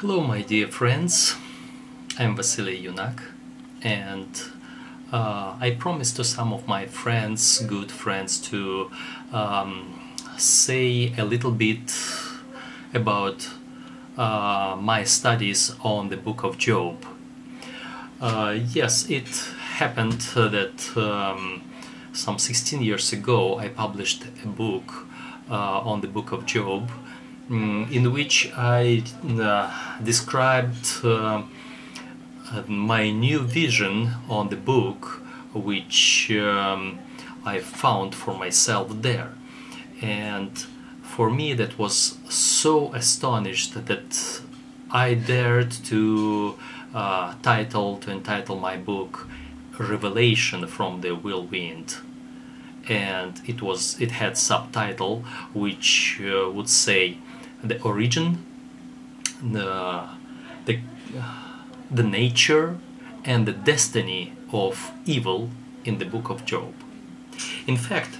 Hello, my dear friends. I'm Vasily Yunak, and uh, I promised to some of my friends, good friends, to um, say a little bit about uh, my studies on the book of Job. Uh, yes, it happened that um, some 16 years ago I published a book uh, on the book of Job Mm, in which I uh, described uh, my new vision on the book, which um, I found for myself there. And for me, that was so astonished that I dared to uh, title to entitle my book "Revelation from the Whirlwind." and it was it had subtitle which uh, would say the origin, the, the, the nature and the destiny of evil in the book of Job. In fact,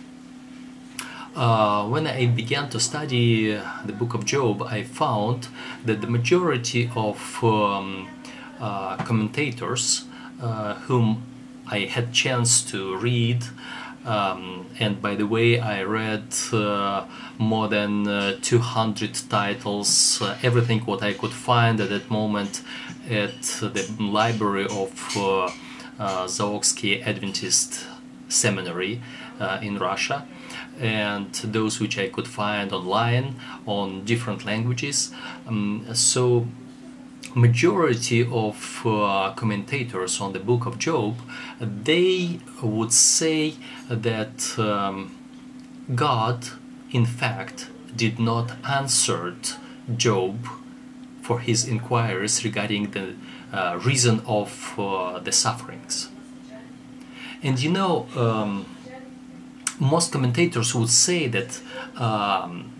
uh, when I began to study the book of Job, I found that the majority of um, uh, commentators uh, whom I had chance to read um, and by the way, I read uh, more than uh, 200 titles, uh, everything what I could find at that moment at the library of uh, uh Adventist Seminary uh, in Russia, and those which I could find online on different languages. Um, so majority of uh, commentators on the book of Job, they would say that um, God, in fact, did not answer Job for his inquiries regarding the uh, reason of uh, the sufferings. And you know, um, most commentators would say that um,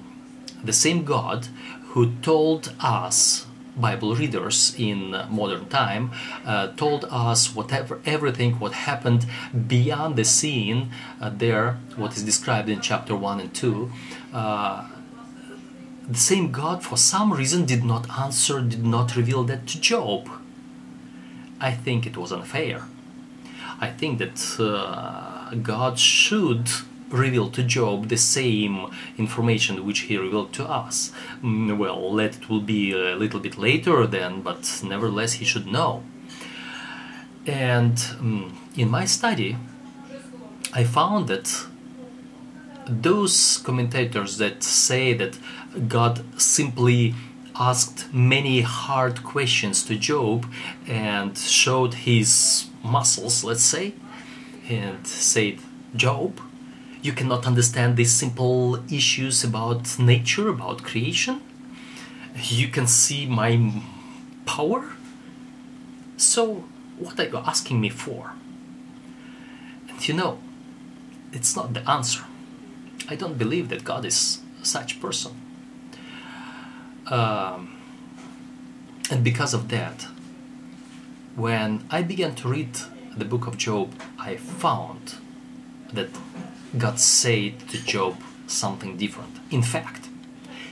the same God who told us Bible readers in modern time uh, told us whatever everything what happened beyond the scene uh, there what is described in chapter 1 and 2 uh, the same God for some reason did not answer did not reveal that to Job. I think it was unfair. I think that uh, God should revealed to Job the same information which he revealed to us. Mm, well, let it will be a little bit later then, but nevertheless he should know. And um, in my study, I found that those commentators that say that God simply asked many hard questions to Job and showed his muscles, let's say, and said, Job, you cannot understand these simple issues about nature, about creation. You can see my power. So, what are you asking me for? And you know, it's not the answer. I don't believe that God is such person. Um, and because of that, when I began to read the book of Job, I found that God said to Job something different. In fact,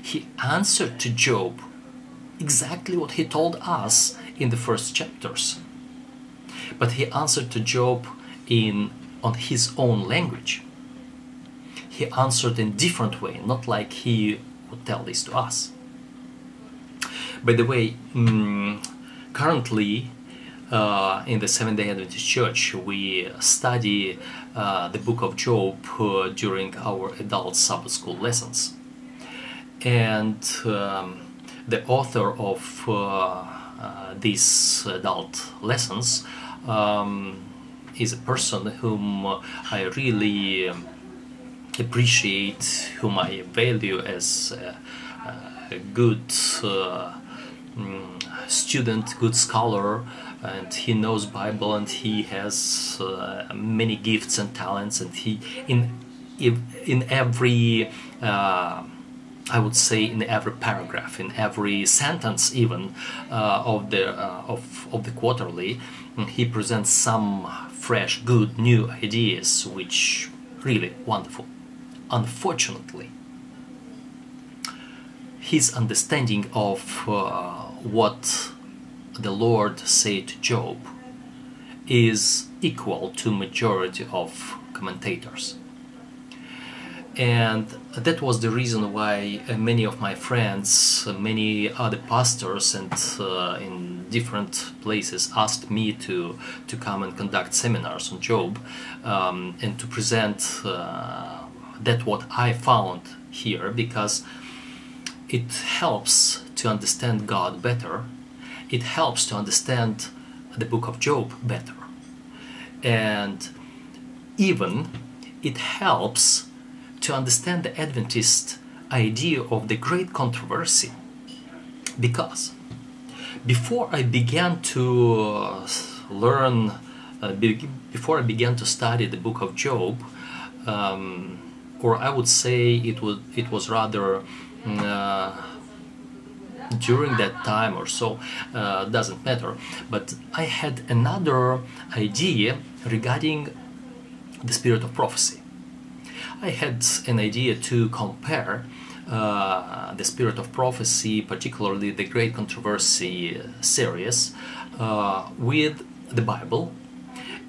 he answered to Job exactly what he told us in the first chapters. But he answered to Job in on his own language. He answered in different way, not like he would tell this to us. By the way, um, currently uh, in the Seventh Day Adventist Church, we study uh, the book of Job uh, during our adult Sabbath school lessons. And um, the author of uh, uh, these adult lessons um, is a person whom I really um, appreciate, whom I value as a, a good uh, mm, student, good scholar, and he knows Bible and he has uh, many gifts and talents and he in in every uh, I would say in every paragraph, in every sentence even uh, of the uh, of of the quarterly, he presents some fresh, good, new ideas, which really wonderful. Unfortunately, his understanding of uh, what the Lord said to Job is equal to majority of commentators. And that was the reason why many of my friends many other pastors and uh, in different places asked me to to come and conduct seminars on job um, and to present uh, that what i found here because it helps to understand god better it helps to understand the book of job better and even it helps to understand the Adventist idea of the great controversy. Because before I began to uh, learn, uh, be- before I began to study the book of Job, um, or I would say it was, it was rather mm, uh, during that time or so, uh, doesn't matter, but I had another idea regarding the spirit of prophecy. I had an idea to compare uh, the spirit of prophecy, particularly the Great Controversy series, uh, with the Bible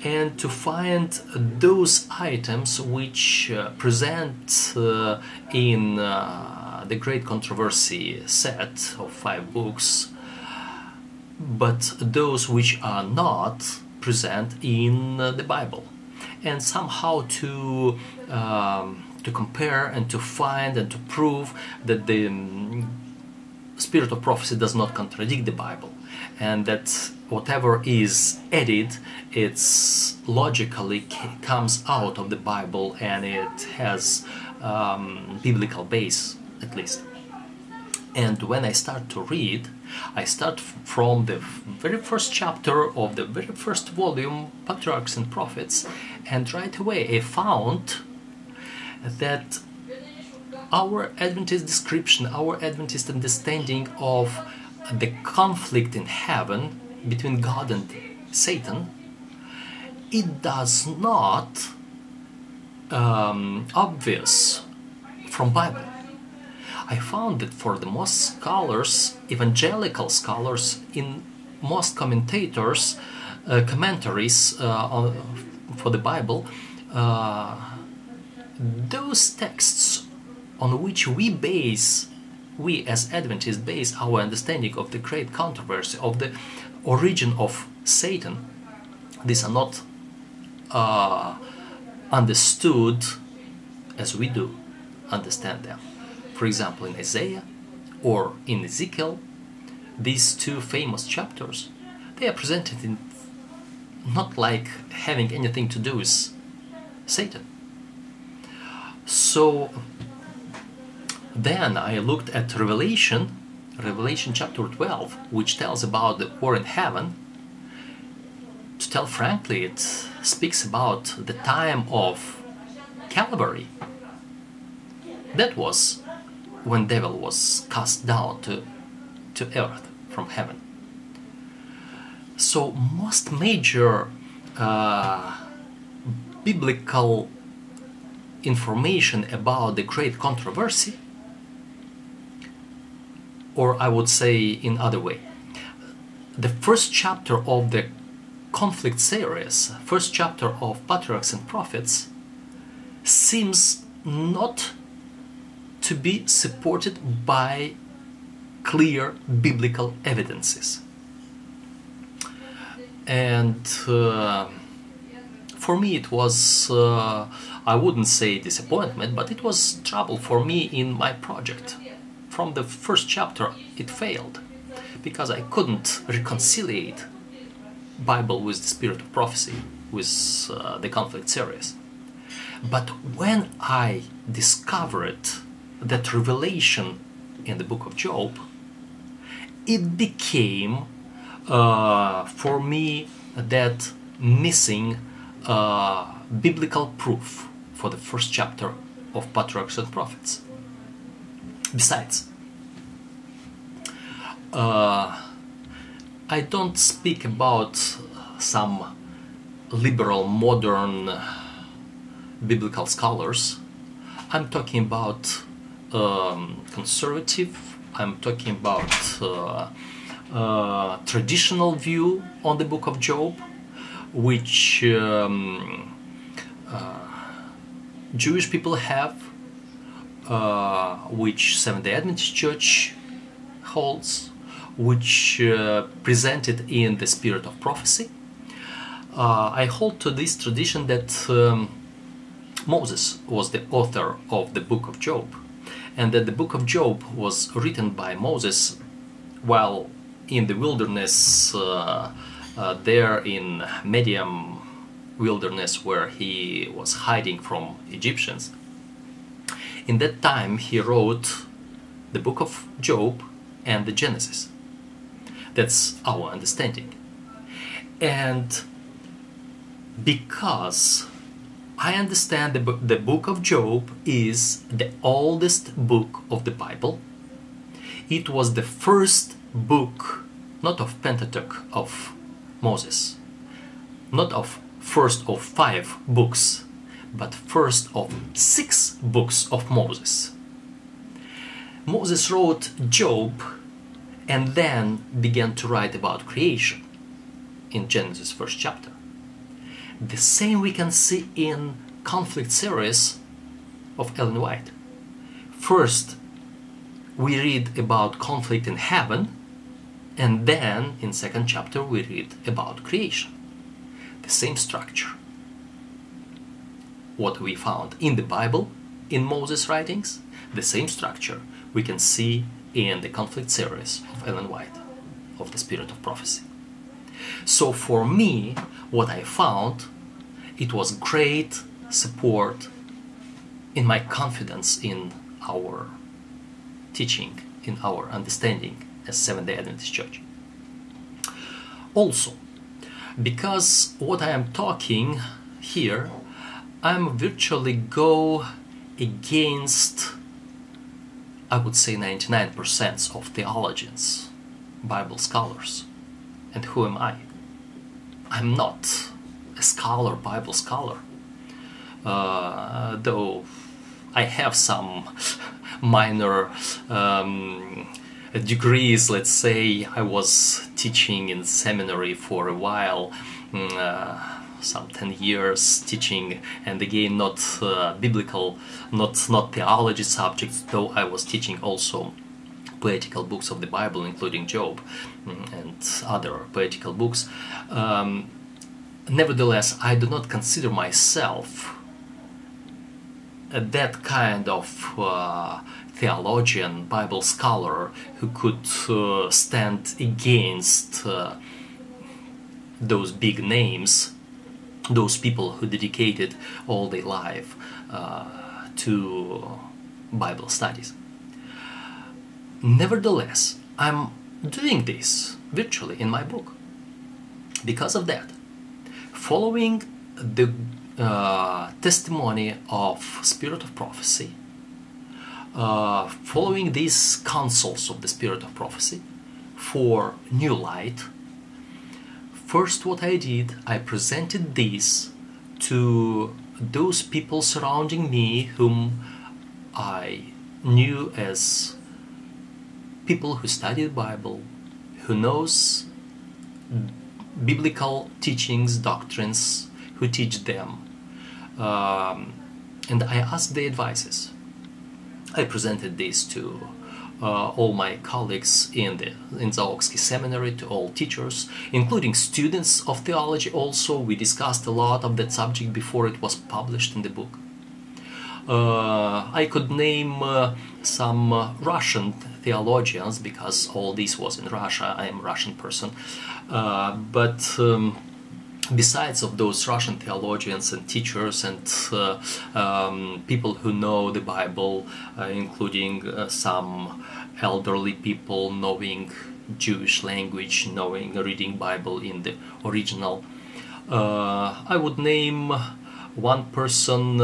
and to find those items which uh, present uh, in uh, the Great Controversy set of five books, but those which are not present in the Bible. And somehow to um, to compare and to find and to prove that the um, spirit of prophecy does not contradict the Bible and that whatever is added it's logically comes out of the Bible and it has um, biblical base at least and when I start to read I start from the very first chapter of the very first volume, Patriarchs and Prophets, and right away I found that our Adventist description, our Adventist understanding of the conflict in heaven between God and Satan, it does not um, obvious from Bible. I found that for the most scholars, evangelical scholars, in most commentators, uh, commentaries uh, on, for the Bible, uh, those texts on which we base, we as Adventists base our understanding of the great controversy, of the origin of Satan, these are not uh, understood as we do understand them. For example, in Isaiah or in Ezekiel, these two famous chapters, they are presented in not like having anything to do with Satan. So then I looked at Revelation, Revelation chapter 12, which tells about the war in heaven. To tell frankly, it speaks about the time of Calvary. That was when devil was cast down to, to earth from heaven. So most major uh, biblical information about the great controversy, or I would say in other way, the first chapter of the conflict series, first chapter of Patriarchs and Prophets, seems not to be supported by clear biblical evidences. And uh, for me, it was, uh, I wouldn't say disappointment, but it was trouble for me in my project. From the first chapter, it failed because I couldn't reconcile Bible with the spirit of prophecy, with uh, the conflict series. But when I discovered that revelation in the book of Job, it became uh, for me that missing uh, biblical proof for the first chapter of Patriarchs and Prophets. Besides, uh, I don't speak about some liberal modern biblical scholars. I'm talking about um, conservative. I'm talking about uh, uh, traditional view on the book of Job, which um, uh, Jewish people have, uh, which Seventh day Adventist Church holds, which uh, presented in the spirit of prophecy. I hold to this tradition that um, Moses was the author of the book of Job, and that the book of Job was written by Moses while in the wilderness uh, uh, there in Midian wilderness where he was hiding from Egyptians. In that time, he wrote the book of Job and the Genesis. That's our understanding. And because I understand the, the book of Job is the oldest book of the Bible, it was the first book, not of Pentateuch, of Moses, not of first of five books, but first of six books of Moses. Moses wrote Job and then began to write about creation in Genesis first chapter. The same we can see in conflict series of Ellen White. First, we read about conflict in heaven, and then in second chapter we read about creation the same structure. What we found in the Bible, in Moses' writings, the same structure we can see in the conflict series of Ellen White, of the Spirit of Prophecy. So for me, what I found, it was great support in my confidence in our teaching, in our understanding as Seventh-day Adventist Church. Also, because what I am talking here, I'm virtually go against, I would say, 99% of theologians, Bible scholars. And who am I? I'm not a scholar, Bible scholar. Uh, though I have some minor um, degrees, let's say I was teaching in seminary for a while, mm, uh, some 10 years teaching, and again, not uh, biblical, not, not theology subjects, though I was teaching also poetical books of the Bible, including Job mm, and other poetical books. Um, nevertheless, I do not consider myself that kind of uh, theologian, Bible scholar who could uh, stand against uh, those big names, those people who dedicated all their life uh, to Bible studies. Nevertheless, I'm doing this virtually in my book. Because of that, following the uh, testimony of Spirit of Prophecy, uh, following these counsels of the Spirit of Prophecy for new light, first what I did, I presented this to those people surrounding me whom I knew as people who study the Bible, who knows biblical teachings, doctrines, who teach them. Um, and I asked their advices. I presented this to uh, all my colleagues in the in Zaoksky seminary, to all teachers, including students of theology. Also, we discussed a lot of that subject before it was published in the book. Uh, I could name uh, some uh, Russian theologians because all this was in Russia. I am a Russian person, but. Um, besides of those Russian theologians and teachers and uh, um, people who know the Bible, uh, including uh, some elderly people knowing Jewish language, knowing reading Bible in the original, I would name one person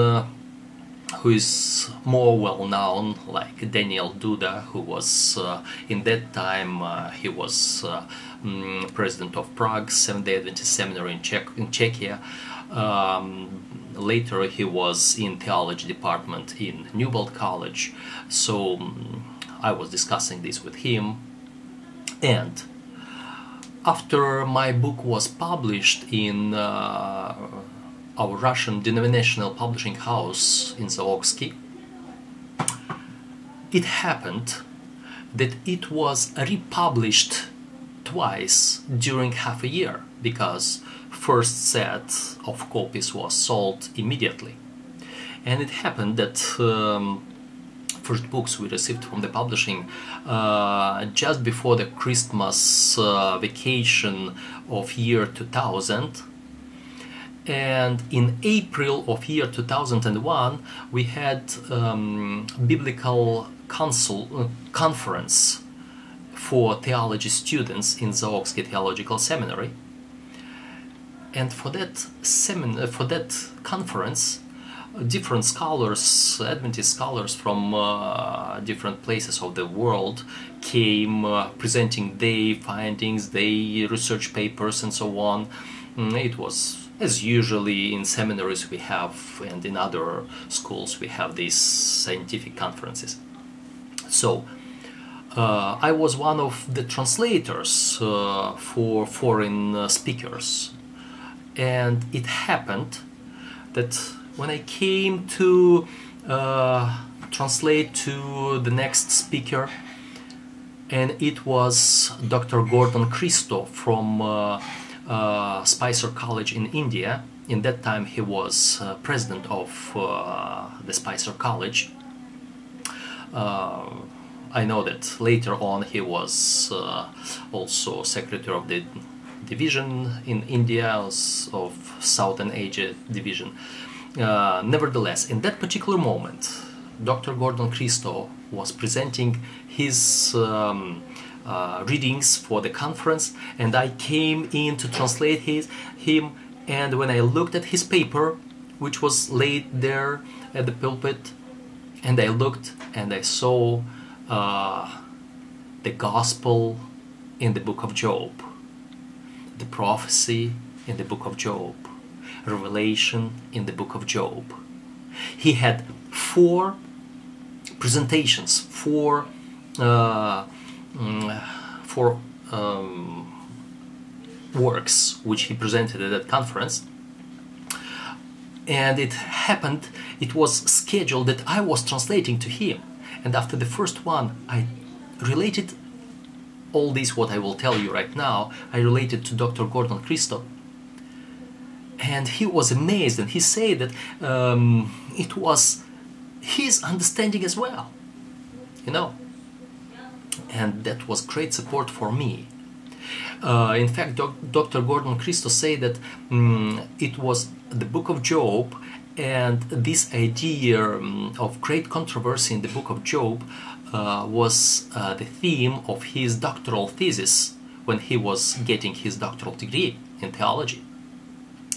who is more well known, like Daniel Duda, who was uh, in that time uh, he was uh, um, president of Prague Seventh Day Adventist Seminary in, Czech in Czechia. Um, later, he was in theology department in Newbold College. So um, I was discussing this with him, and after my book was published in uh, our Russian denominational publishing house in Zaoksky, it happened that it was republished twice during half a year because first set of copies was sold immediately. And it happened that um, first books we received from the publishing uh, just before the Christmas uh, vacation of year 2000 and in April of year 2001 we had um, biblical council uh, conference for theology students in Zaoksky Theological Seminary and for that semin- for that conference different scholars, Adventist scholars from uh, different places of the world came uh, presenting their findings, their research papers, and so on. Mm, it was as usually in seminaries we have, and in other schools we have these scientific conferences. So. Uh, I was one of the translators uh, for foreign uh, speakers, and it happened that when I came to uh, translate to the next speaker, and it was Dr. Gordon Christo from uh, uh, Spicer College in India. In that time, he was uh, president of uh, the Spicer College. Uh, I know that later on he was also secretary of the division in India of Southern Asia division. Uh, nevertheless, in that particular moment, Dr. Gordon Christo was presenting his um, uh, readings for the conference, and I came in to translate his, him. And when I looked at his paper, which was laid there at the pulpit, and I looked and I saw uh, the gospel in the book of Job, the prophecy in the book of Job revelation in the book of Job. He had four presentations, four, uh, mm, four um, works which he presented at that conference. And it happened, it was scheduled that I was translating to him. And after the first one, I related all this, what I will tell you right now, I related to Dr. Gordon Christo and he was amazed and he said that um, it was his understanding as well you know and that was great support for me. Uh, in fact doc- dr gordon christo said that um, it was the book of job and this idea um, of great controversy in the book of job uh, was uh, the theme of his doctoral thesis when he was getting his doctoral degree in theology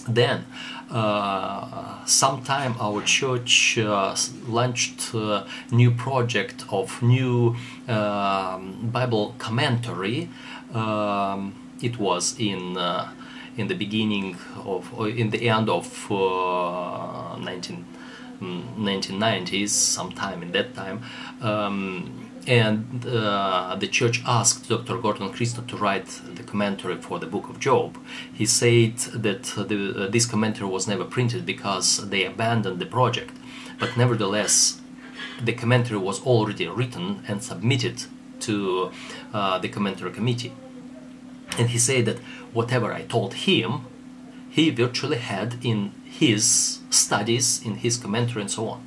then, uh, sometime our church uh, launched a new project of new um, Bible commentary. Um, it was in uh, in the beginning of in the end of 19, 1990s, mm, sometime in that time. Um, and uh, the church asked Dr. Gordon Christo to write commentary for the Book of Job. He said that the, uh, this commentary was never printed because they abandoned the project, but nevertheless, the commentary was already written and submitted to uh, the commentary committee. And he said that whatever I told him, he virtually had in his studies, in his commentary, and so on.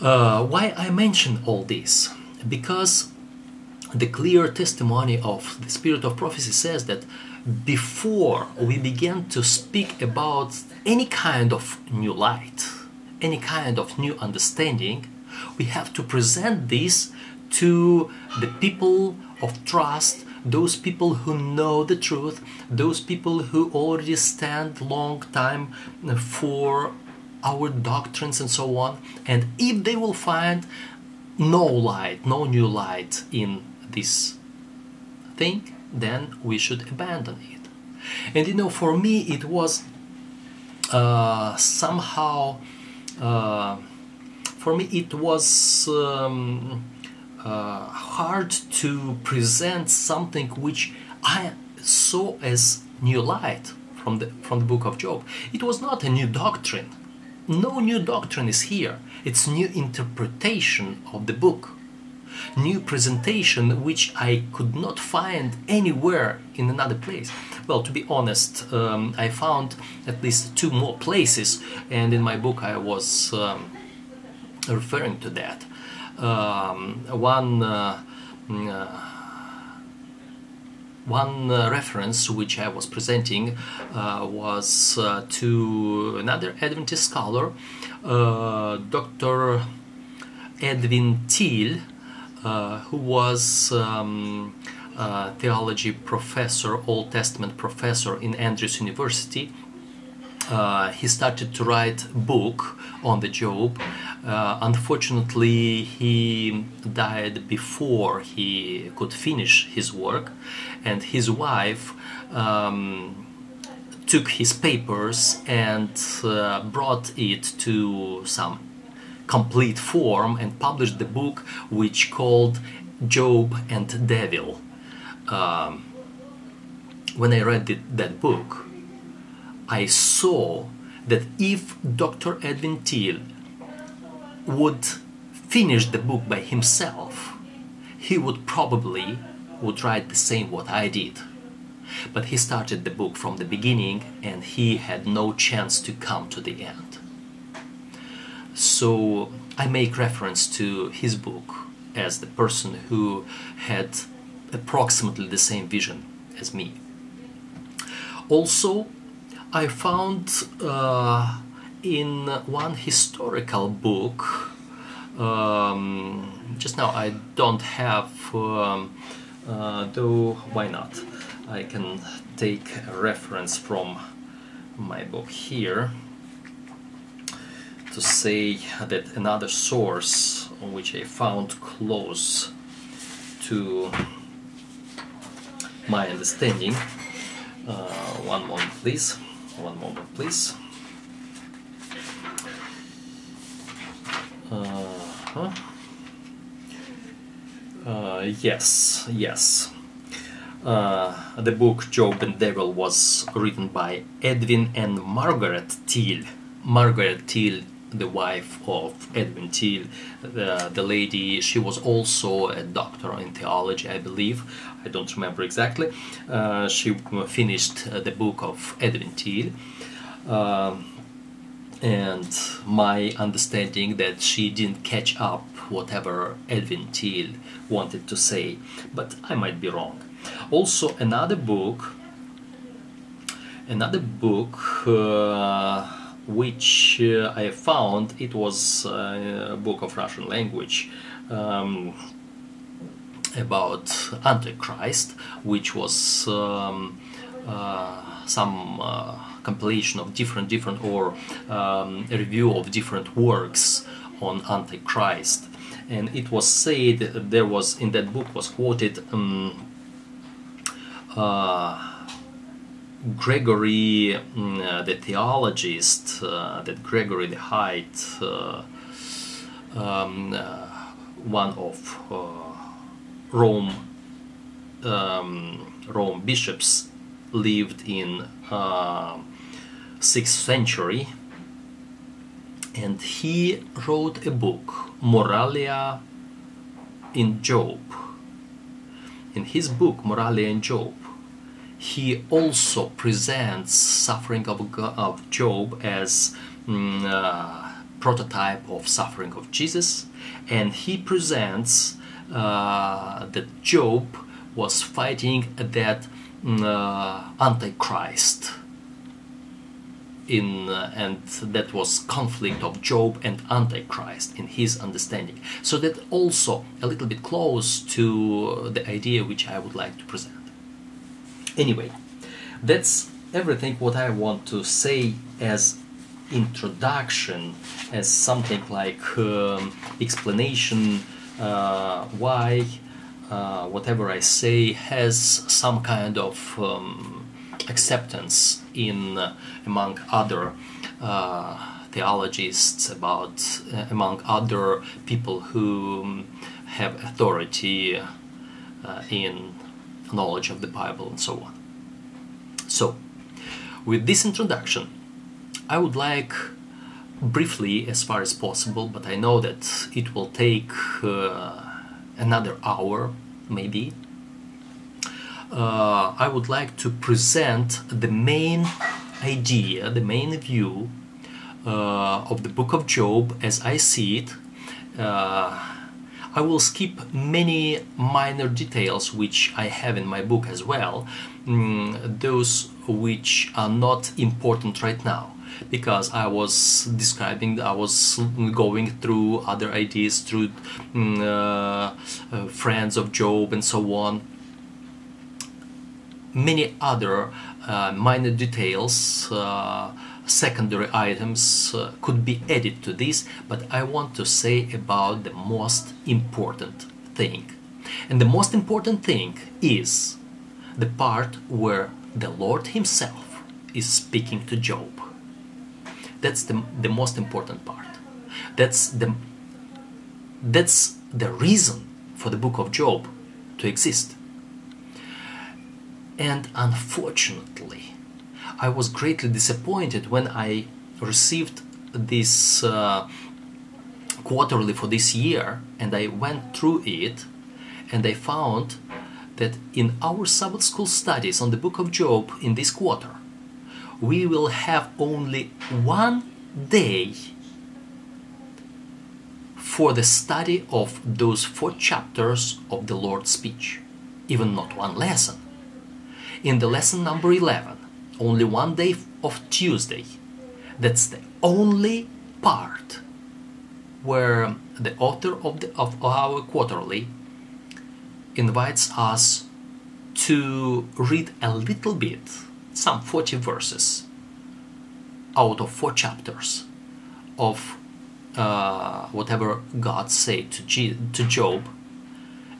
Uh, why I mention all this? Because the clear testimony of the spirit of prophecy says that before we begin to speak about any kind of new light, any kind of new understanding, we have to present this to the people of trust, those people who know the truth, those people who already stand long time for our doctrines and so on. And if they will find no light, no new light in this thing, then we should abandon it. And you know, for me, it was uh, somehow, uh, for me, it was um, uh, hard to present something which I saw as new light from the from the book of Job. It was not a new doctrine. No new doctrine is here. It's new interpretation of the book. New presentation which I could not find anywhere in another place. Well, to be honest, um, I found at least two more places, and in my book I was um, referring to that. Um, one. Uh, mm, uh, one uh, reference which I was presenting uh, was uh, to another Adventist scholar, uh, Dr. Edwin Thiele, who was um, theology professor, Old Testament professor in Andrews University uh, he started to write a book on the Job. Uh, unfortunately, he died before he could finish his work, and his wife um, took his papers and uh, brought it to some complete form and published the book, which called Job and Devil. Um, when I read that book, I saw that if Dr. Edwin Thiele would finish the book by himself, he would probably would write the same what I did. But he started the book from the beginning and he had no chance to come to the end. So I make reference to his book as the person who had approximately the same vision as me. Also, I found uh, in one historical book, um, just now I don't have, um, uh, though why not? I can take a reference from my book here to say that another source which I found close to my understanding. Uh, one moment, please. One moment, please. Uh-huh. Uh, yes, yes. Uh, the book Job and Devil was written by Edwin and Margaret Thiele. Margaret Thiele, the wife of Edwin Thiele, the, the lady, she was also a doctor in theology, I believe. I don't remember exactly. Uh, she finished uh, the book of Edwin Thiele. Um, and my understanding that she didn't catch up whatever Edwin Thiel wanted to say, but I might be wrong. Also, another book, another book uh, which uh, I found, it was uh, a book of Russian language. Um, about Antichrist, which was um, uh, some uh, compilation of different, different or um, a review of different works on Antichrist. And it was said there was in that book was quoted um, uh, Gregory, mm, the theologist, uh, that Gregory the Great, uh, um, uh, one of Rome um, Rome bishops lived in uh, 6th century. And he wrote a book Moralia in Job. In his book Moralia in Job he also presents suffering of, of Job as mm, uh, prototype of suffering of Jesus and he presents uh, that Job was fighting that mm, uh, Antichrist. In, uh, and that was conflict of Job and Antichrist in his understanding. So that also a little bit close to the idea which I would like to present. Anyway, that's everything what I want to say as introduction, as something like um, explanation uh, why uh, whatever I say has some kind of um, acceptance in uh, among other theologists, about among other people who have authority in knowledge of the Bible and so on. So, with this introduction, I would like briefly, as far as possible, but I know that it will take uh, another hour maybe. Uh, I would like to present the main idea, the main view uh, of the book of Job as I see it. Uh, I will skip many minor details which I have in my book as well, mm, those which are not important right now because I was describing, I was going through other ideas through mm, uh, uh, friends of Job and so on. Many other uh, minor details, uh, secondary items uh, could be added to this, but I want to say about the most important thing. And the most important thing is the part where the Lord Himself is speaking to Job. That's the, the most important part. That's the that's the reason for the book of Job to exist. And unfortunately, I was greatly disappointed when I received this uh, quarterly for this year and I went through it and I found that in our Sabbath school studies on the book of Job in this quarter, we will have only one day for the study of those four chapters of the Lord's speech, even not one lesson. In the lesson number 11, only one day of Tuesday, that's the only part where the author of, the, of our quarterly invites us to read a little bit, some 40 verses out of four chapters of uh, whatever God said to, G- to Job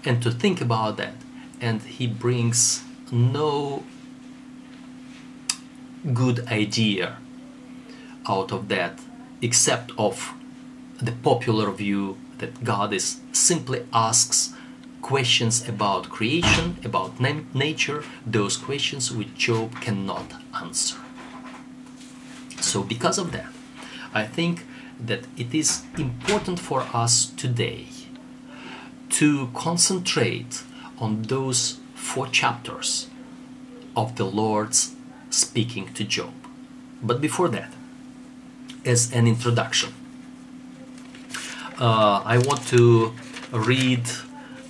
and to think about that. And he brings no good idea out of that except of the popular view that God is simply asks questions about creation, about na- nature, those questions which Job cannot answer. So, because of that, I think that it is important for us today to concentrate on those four chapters of the Lord's speaking to Job. But before that, as an introduction, uh, I want to read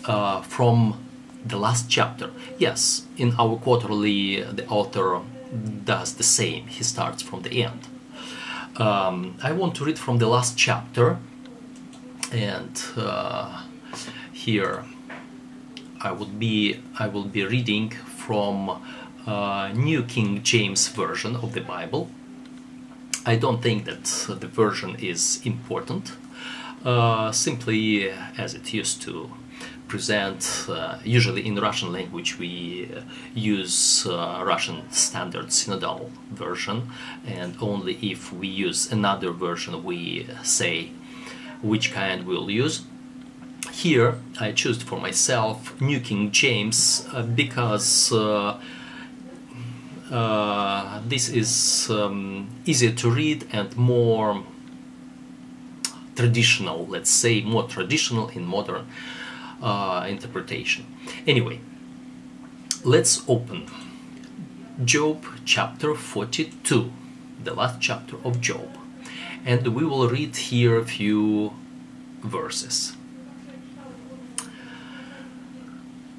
uh, from the last chapter. Yes, in our quarterly, the author does the same. He starts from the end. Um, I want to read from the last chapter, and uh, here I would be I will be reading from uh, New King James version of the Bible. I don't think that the version is important. Uh, simply as it used to present, uh, usually in Russian language, we uh, use uh, Russian standard synodal version, and only if we use another version, we say which kind we'll use. Here, I chose for myself New King James uh, because uh, this is um, easier to read and more traditional, let's say, more traditional in modern uh, interpretation. Anyway, let's open Job chapter 42, the last chapter of Job, and we will read here a few verses.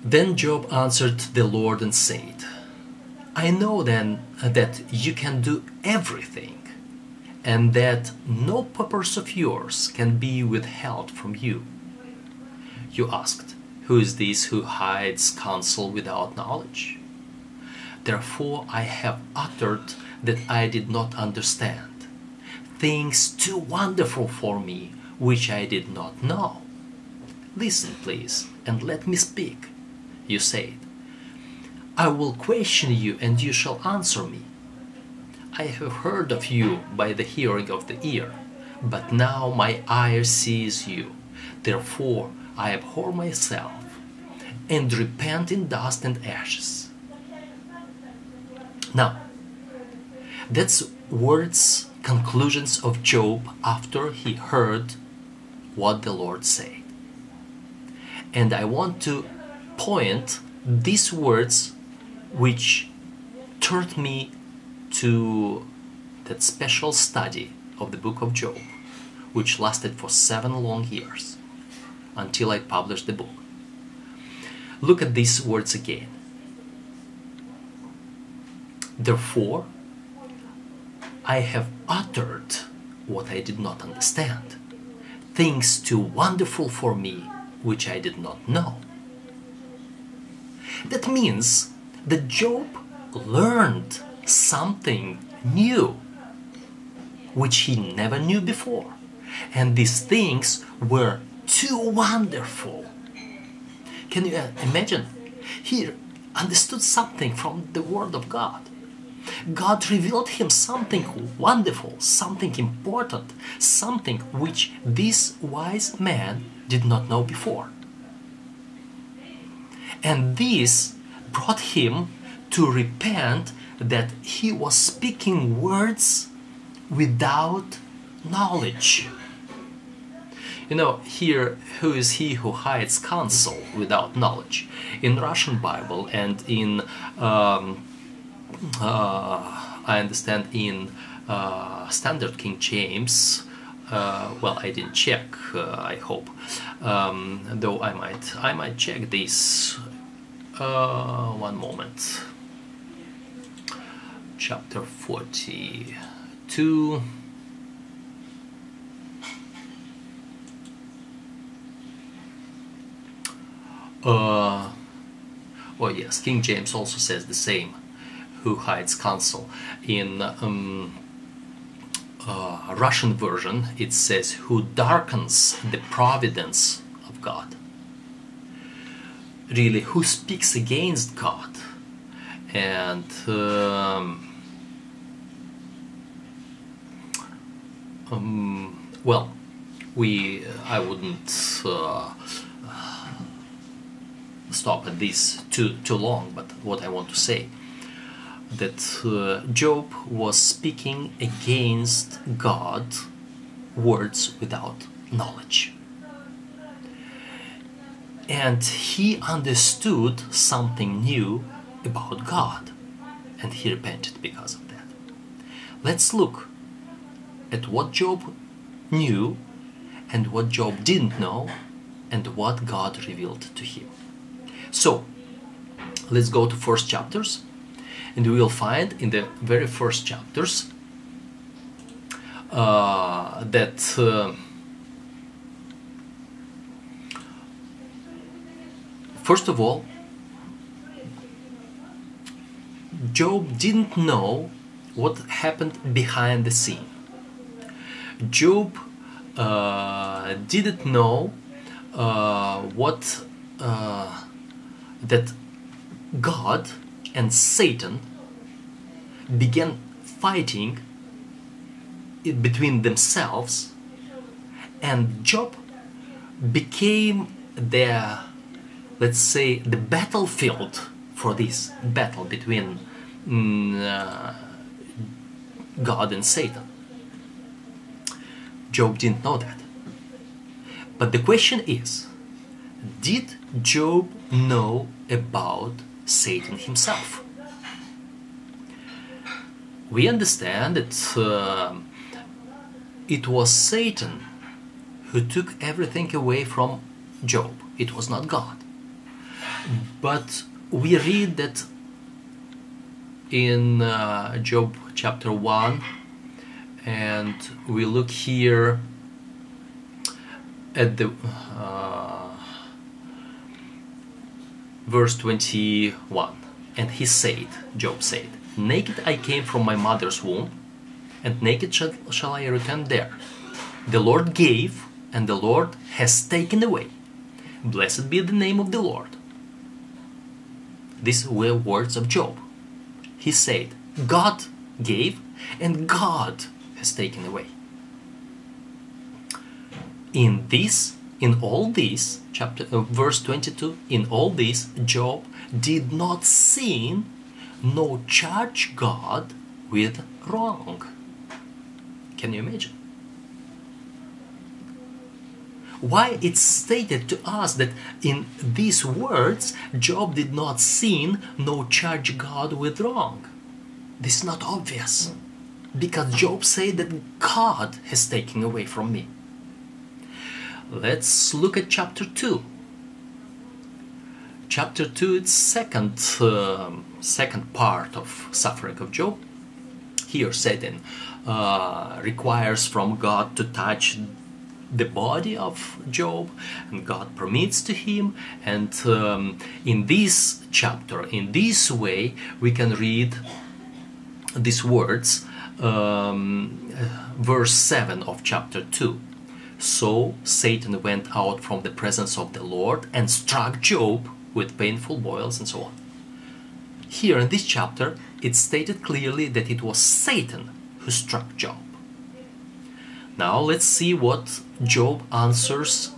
Then Job answered the Lord and said, I know then uh, that you can do everything, and that no purpose of yours can be withheld from you. You asked, Who is this who hides counsel without knowledge? Therefore I have uttered that I did not understand, things too wonderful for me which I did not know. Listen, please, and let me speak. You said, I will question you, and you shall answer me. I have heard of you by the hearing of the ear, but now my eye sees you. Therefore I abhor myself, and repent in dust and ashes. Now, that's words, conclusions of Job after he heard what the Lord said. And I want to point these words which turned me to that special study of the book of Job, which lasted for seven long years until I published the book. Look at these words again. Therefore, I have uttered what I did not understand, things too wonderful for me which I did not know. That means that Job learned something new which he never knew before. And these things were too wonderful. Can you uh, imagine? He understood something from the Word of God. God revealed him something wonderful, something important, something which this wise man did not know before. And this brought him to repent that he was speaking words without knowledge. You know, here, who is he who hides counsel without knowledge? In Russian Bible and in, um, uh, I understand in uh, Standard King James, uh, well, I didn't check. Uh, I hope, um, though I might, I might check this. Uh, one moment. Chapter forty-two. Uh, oh yes, King James also says the same. Who hides counsel? In um, uh, Russian version, it says who darkens the providence of God. Really, who speaks against God? And um, um, well, we I wouldn't uh, stop at this too too long. But what I want to say that uh, Job was speaking against God words without knowledge. And he understood something new about God and he repented because of that. Let's look at what Job knew and what Job didn't know and what God revealed to him. So, let's go to first chapters and we will find in the very first chapters uh, that uh, first of all Job didn't know what happened behind the scene. Job uh, didn't know uh, what uh, that God and Satan began fighting between themselves, and Job became the, let's say, the battlefield for this battle between mm, uh, God and Satan. Job didn't know that. But the question is did Job know about Satan himself. We understand that uh, it was Satan who took everything away from Job, it was not God. But we read that in uh, Job chapter 1, and we look here at the uh, verse 21 and he said job said naked i came from my mother's womb and naked shall, shall i return there. The lord gave and the lord has taken away. Blessed be the name of the lord these were words of job he said god gave and god has taken away in this in all this, chapter uh, verse 22, in all this, Job did not sin nor charge God with wrong. Can you imagine? Why it's stated to us that in these words Job did not sin nor charge God with wrong? This is not obvious because Job said that God has taken away from me. Let's look at chapter 2. Chapter 2 is second uh, second part of suffering of Job. Here Satan uh, requires from God to touch the body of Job, and God permits to him. And um, in this chapter, in this way, we can read these words, um, verse 7 of chapter 2. So Satan went out from the presence of the Lord and struck Job with painful boils and so on. Here in this chapter, it's stated clearly that it was Satan who struck Job. Now let's see what Job answers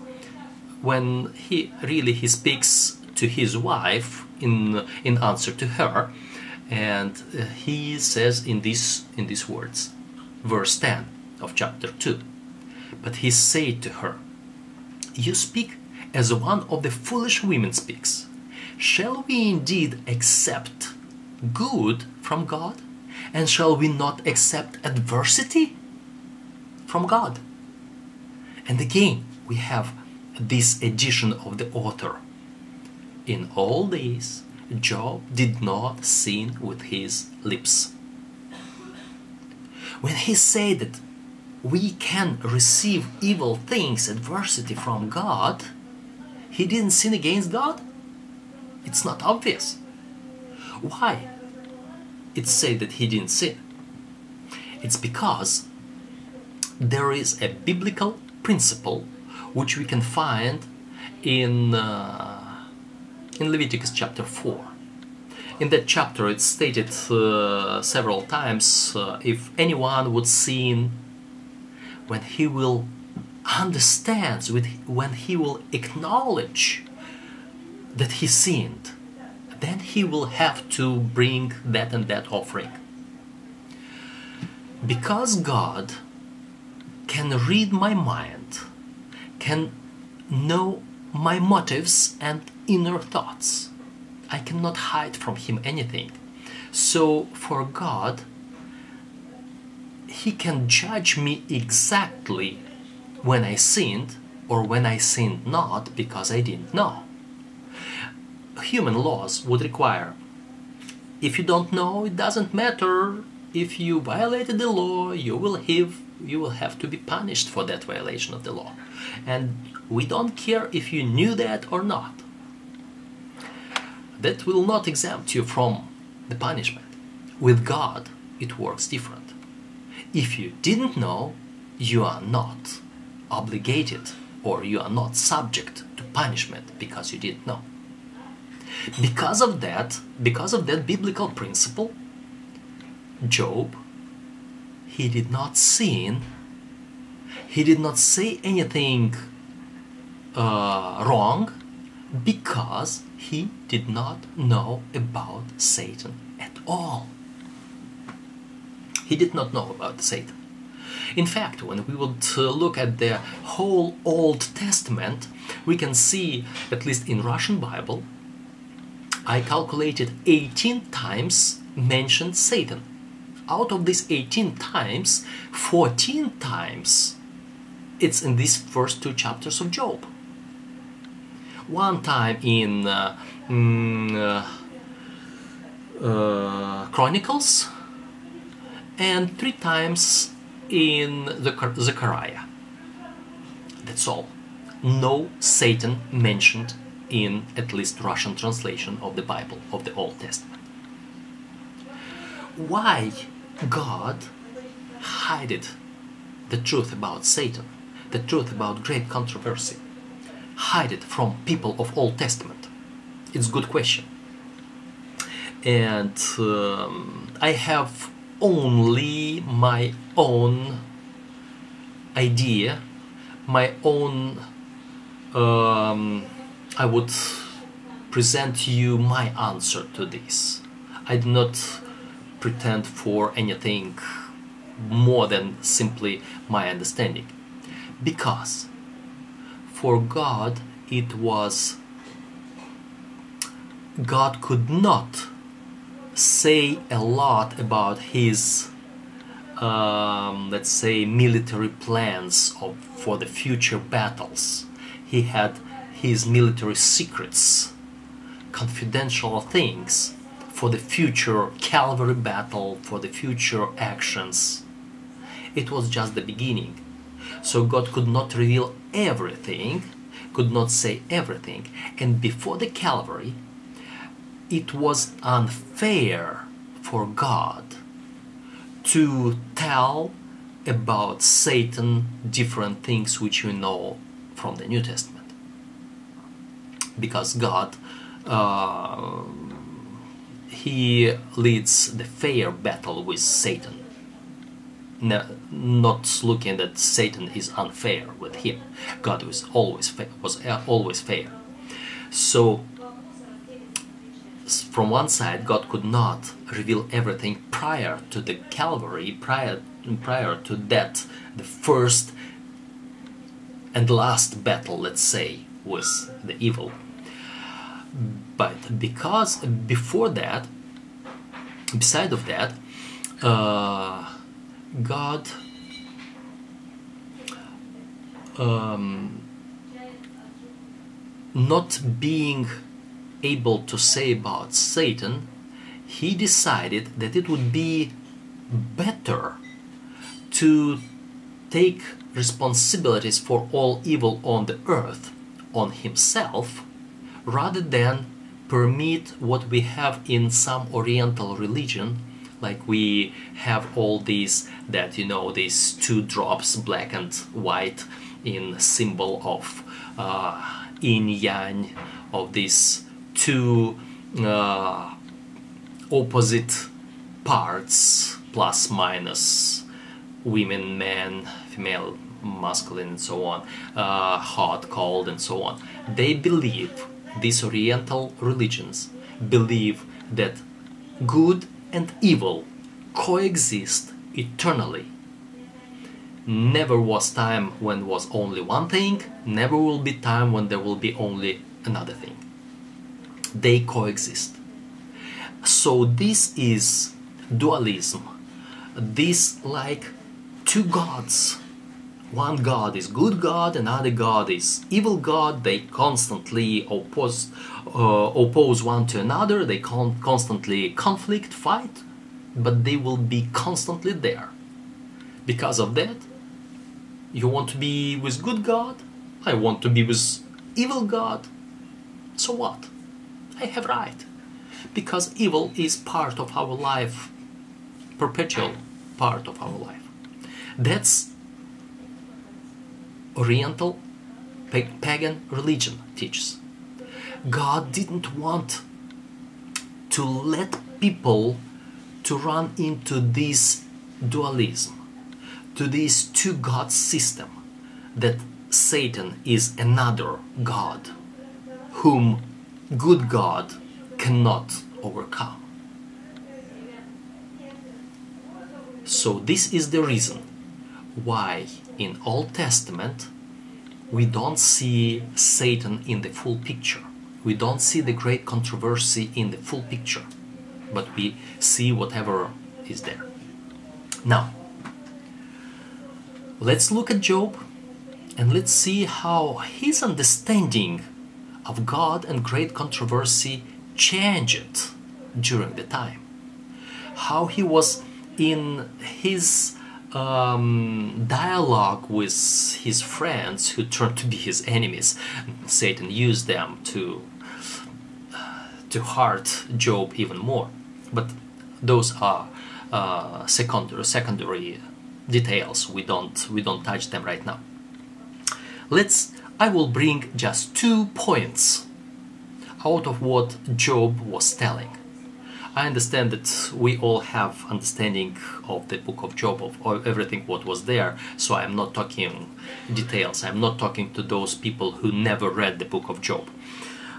when he really he speaks to his wife in in answer to her and uh, he says in this in these words verse 10 of chapter 2 but he said to her you speak as one of the foolish women speaks. Shall we indeed accept good from god? And shall we not accept adversity from god and again we have this addition of the author in all this Job did not sin with his lips. When he said that we can receive evil things, adversity from God, he didn't sin against God? It's not obvious. Why? It's said that he didn't sin. It's because there is a biblical principle which we can find in uh, in Leviticus chapter 4. In that chapter, it's stated uh, several times uh, if anyone would sin when he will understands, when he will acknowledge that he sinned, then he will have to bring that and that offering. Because God can read my mind, can know my motives and inner thoughts. I cannot hide from Him anything. So, for God, He can judge me exactly when I sinned or when I sinned not because I didn't know. Human laws would require if you don't know, it doesn't matter. If you violated the law, you will have you will have to be punished for that violation of the law. And we don't care if you knew that or not. That will not exempt you from the punishment. With God, it works different. If you didn't know, you are not obligated or you are not subject to punishment because you didn't know. Because of that, because of that biblical principle, Job, he did not sin, he did not say anything uh, wrong because he did not know about Satan at all. He did not know about Satan. In fact, when we would uh, look at the whole Old Testament, we can see, at least in Russian Bible, I calculated 18 times mentioned Satan. Out of these 18 times, 14 times it's in these first two chapters of Job one time in uh, mm, uh, uh, Chronicles and three times in the Zechariah. That's all. No Satan mentioned in at least Russian translation of the Bible, of the Old Testament. Why God hid the truth about Satan, the truth about great controversy? hide it from people of Old Testament? It's a good question. And um, I have only my own idea, my own um, I would present you my answer to this. I do not pretend for anything more than simply my understanding. Because for God it was God could not say a lot about his um, let's say military plans of, for the future battles he had his military secrets confidential things for the future Calvary battle for the future actions. It was just the beginning. So God could not reveal everything could not say everything. And before the Calvary it was unfair for God to tell about Satan different things which we know from the New Testament. Because God, uh, He leads the fair battle with Satan. No, not looking that Satan is unfair with him. God was always was uh, always fair. So from one side, God could not reveal everything prior to the Calvary, prior prior to that, the first and last battle, let's say, with the evil. But because before that, beside of that, uh, God um, not being able to say about Satan, he decided that it would be better to take responsibilities for all evil on the earth on himself rather than permit what we have in some oriental religion like we have all these that you know these two drops black and white in symbol of uh, yin yang of these two uh, opposite parts plus minus women men female masculine and so on uh, hot cold and so on. They believe these oriental religions believe that good and evil coexist eternally never was time when was only one thing never will be time when there will be only another thing they coexist. So this is dualism. This like two gods. One God is good God, another God is evil God. They constantly oppose, uh, oppose one to another. They con constantly conflict, fight, but they will be constantly there. Because of that, you want to be with good God, I want to be with evil God. So what? I have right. Because evil is part of our life, perpetual part of our life. That's Oriental pagan religion teaches. God didn't want to let people to run into this dualism, to this two God system, that Satan is another God whom good God cannot overcome. So this is the reason why in Old Testament we don't see Satan in the full picture. We don't see the great controversy in the full picture, but we see whatever is there. Now, let's look at Job and let's see how his understanding of God and great controversy changed during the time. How he was in his um, dialogue with his friends who turned to be his enemies. Satan used them to to hurt Job even more. But those are uh, secondary secondary details. We don't we don't touch them right now. Let's I will bring just two points out of what Job was telling. I understand that we all have understanding of the book of Job, of, everything what was there. So I'm not talking details. I'm not talking to those people who never read the book of Job.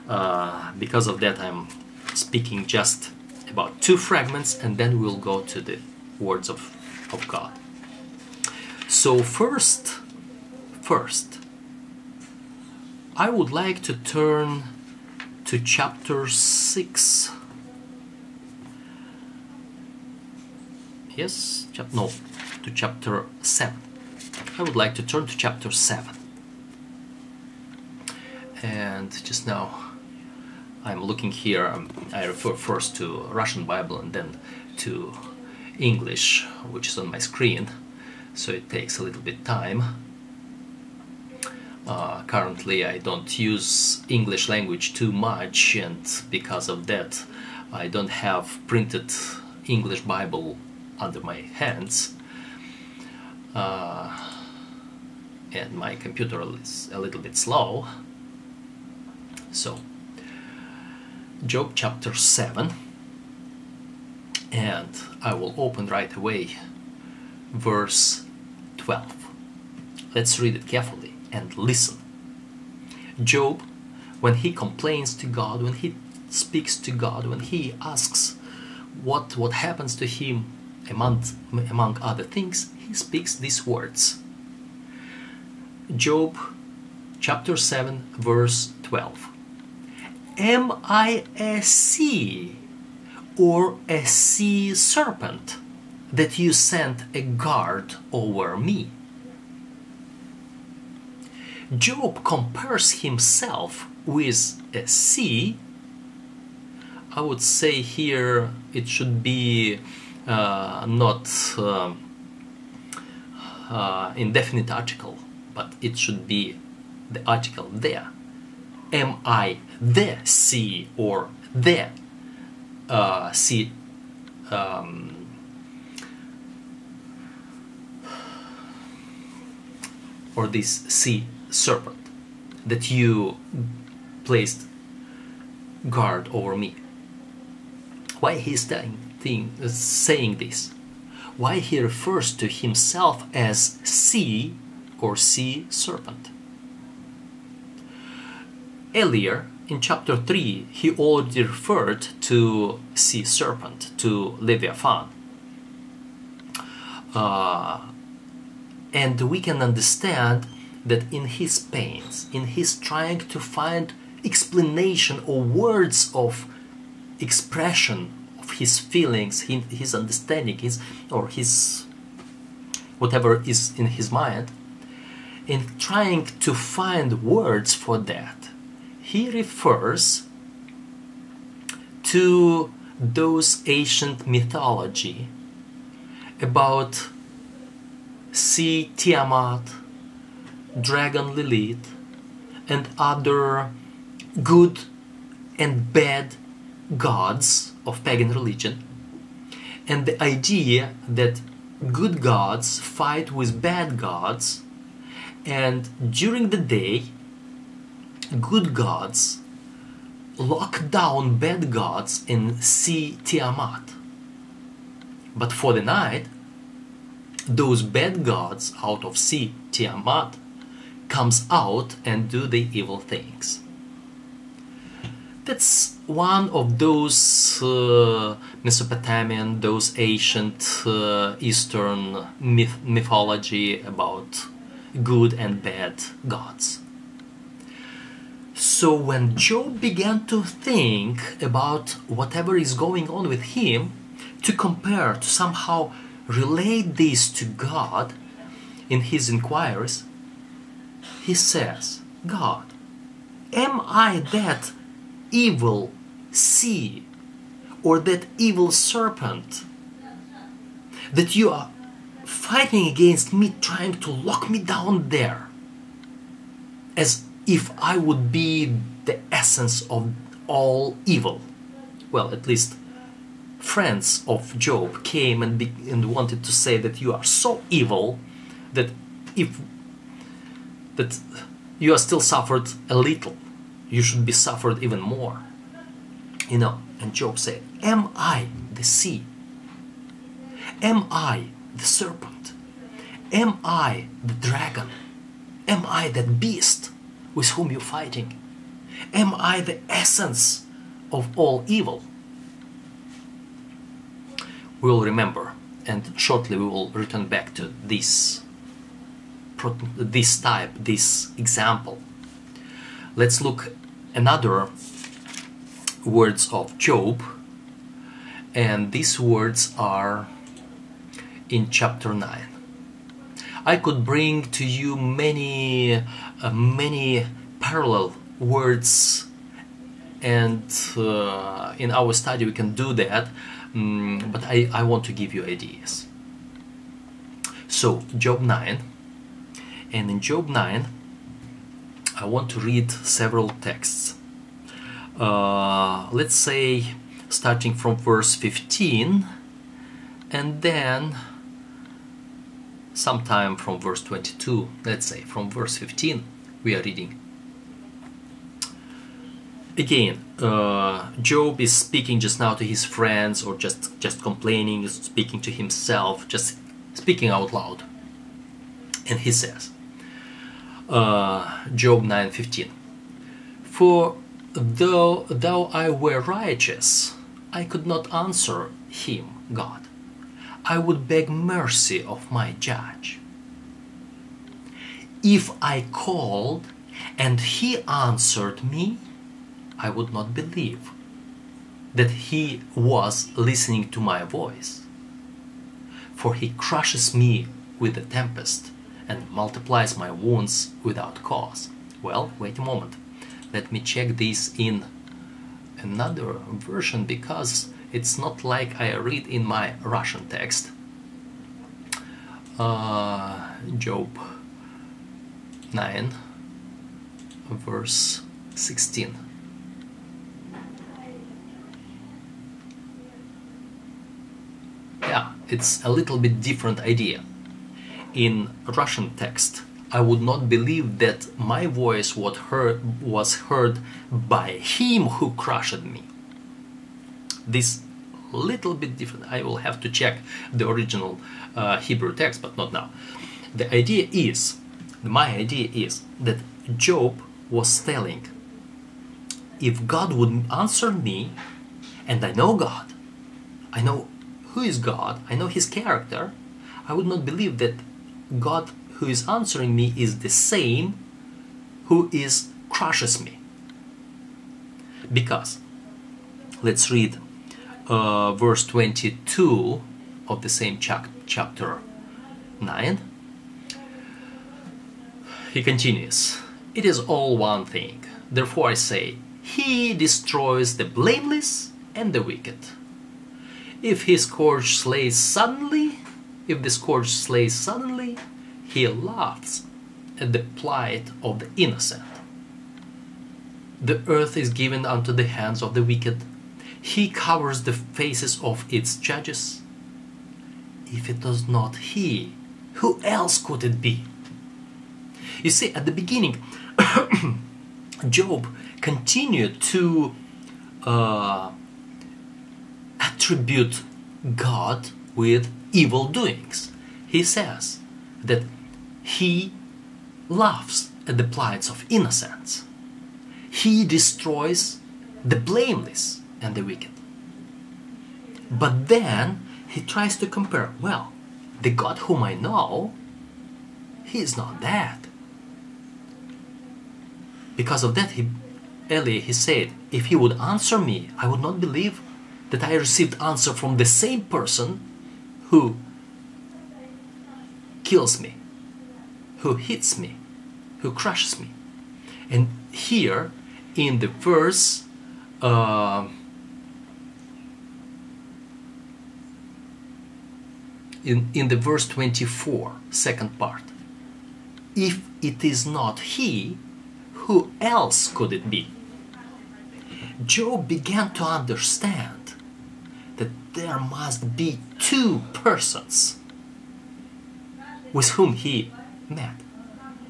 Uh, because of that, I'm speaking just about two fragments, and then we'll go to the words of, of God. So first, first, I would like to turn to chapter six yes chap no to chapter 7 I would like to turn to chapter 7 and just now I'm looking here um, I refer first to Russian Bible and then to English which is on my screen so it takes a little bit time. Uh, currently I don't use English language too much and because of that I don't have printed English Bible under my hands uh, and my computer is a little bit slow. So Job chapter 7 and I will open right away verse 12 let's read it carefully and listen. Job when he complains to God when he speaks to God when he asks what what happens to him among, among other things, he speaks these words. Job chapter 7, verse 12. Am I a sea or a sea serpent that you sent a guard over me? Job compares himself with a sea. I would say here it should be not uh, uh, indefinite article, but it should be the article there. Am I the sea or the uh, sea um, or this sea serpent that you placed guard over me? Why he's dying? Thing, uh, saying this? Why he refers to himself as sea or sea serpent? Earlier, in chapter 3, he already referred to sea serpent, to Leviathan. Uh, and we can understand that in his pains, in his trying to find explanation or words of expression his feelings, his understanding, his or his whatever is in his mind, in trying to find words for that, he refers to those ancient mythology about sea Tiamat, dragon Lilith, and other good and bad gods of pagan religion and the idea that good gods fight with bad gods and during the day good gods lock down bad gods in sea Tiamat. But for the night those bad gods out of sea Tiamat comes out and do the evil things that's one of those uh, Mesopotamian, those ancient uh, Eastern myth mythology about good and bad gods. So when Job began to think about whatever is going on with him, to compare, to somehow relate this to God in his inquiries, he says, God, am I that evil sea or that evil serpent that you are fighting against me trying to lock me down there as if I would be the essence of all evil. Well at least friends of Job came and, be, and wanted to say that you are so evil that if that you are still suffered a little you should be suffered even more. You know, and Job said, Am I the sea? Am I the serpent? Am I the dragon? Am I that beast with whom you're fighting? Am I the essence of all evil? We will remember, and shortly we will return back to this, this type, this example. Let's look another words of Job, and these words are in chapter 9. I could bring to you many, uh, many parallel words, and uh, in our study we can do that, um, but I, I want to give you ideas. So, Job 9, and in Job 9, I want to read several texts. Uh, let's say starting from verse 15 and then sometime from verse 22 let's say from verse 15 we are reading again uh, job is speaking just now to his friends or just just complaining speaking to himself just speaking out loud and he says uh, job 9:15 for though though i were righteous i could not answer him god I would beg mercy of my judge. If I called and he answered me, I would not believe that he was listening to my voice. For he crushes me with the tempest and multiplies my wounds without cause. Well, wait a moment. Let me check this in another version because it's not like I read in my Russian text. Uh, Job 9, verse 16. Yeah, it's a little bit different idea. In Russian text, I would not believe that my voice was heard, by him who crushed me. This little bit different. I will have to check the original uh, Hebrew text, but not now. The idea is, my idea is that Job was telling, if God would answer me, and I know God, I know who is God, I know His character, I would not believe that God who is answering me is the same who is crushes me. Because, let's read uh, verse 22 of the same chap- chapter 9. He continues, It is all one thing. Therefore I say, He destroys the blameless and the wicked. If his scourge slays suddenly, if the scourge slays suddenly, he laughs at the plight of the innocent. The earth is given unto the hands of the wicked, he covers the faces of its judges. If it was not he, who else could it be? You see, at the beginning, Job continued to uh, attribute God with evil doings. He says that he laughs at the plights of innocents. He destroys the blameless and the wicked. But then he tries to compare, well, the God whom I know, he is not that. Because of that, he, earlier he said, if he would answer me, I would not believe that I received answer from the same person who kills me, who hits me, who crushes me. And here in the verse, uh, in, in the verse 24, second part. If it is not he, who else could it be? Job began to understand there must be two persons with whom he met.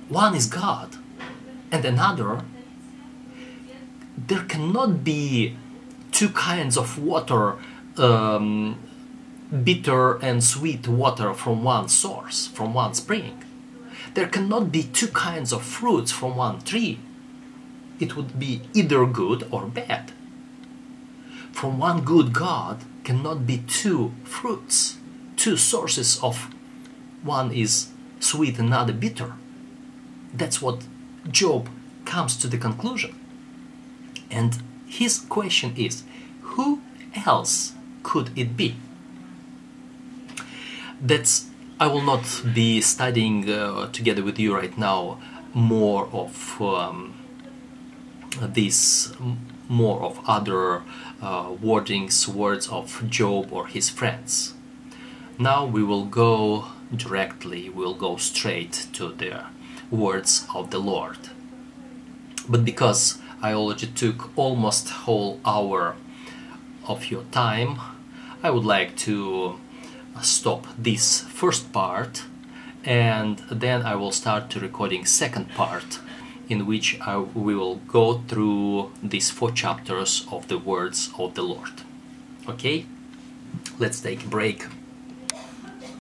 One is God, and another, there cannot be two kinds of water, um, bitter and sweet water from one source, from one spring. There cannot be two kinds of fruits from one tree. It would be either good or bad. From one good God cannot be two fruits, two sources of one is sweet, another bitter. That's what Job comes to the conclusion. And his question is who else could it be? That's I will not be studying uh, together with you right now more of um, this, more of other uh, wordings, words of Job or his friends. Now we will go directly, we'll go straight to the words of the Lord. But because I already took almost whole hour of your time, I would like to stop this first part and then I will start to recording second part in which I, we will go through these four chapters of the words of the Lord. Okay, let's take a break.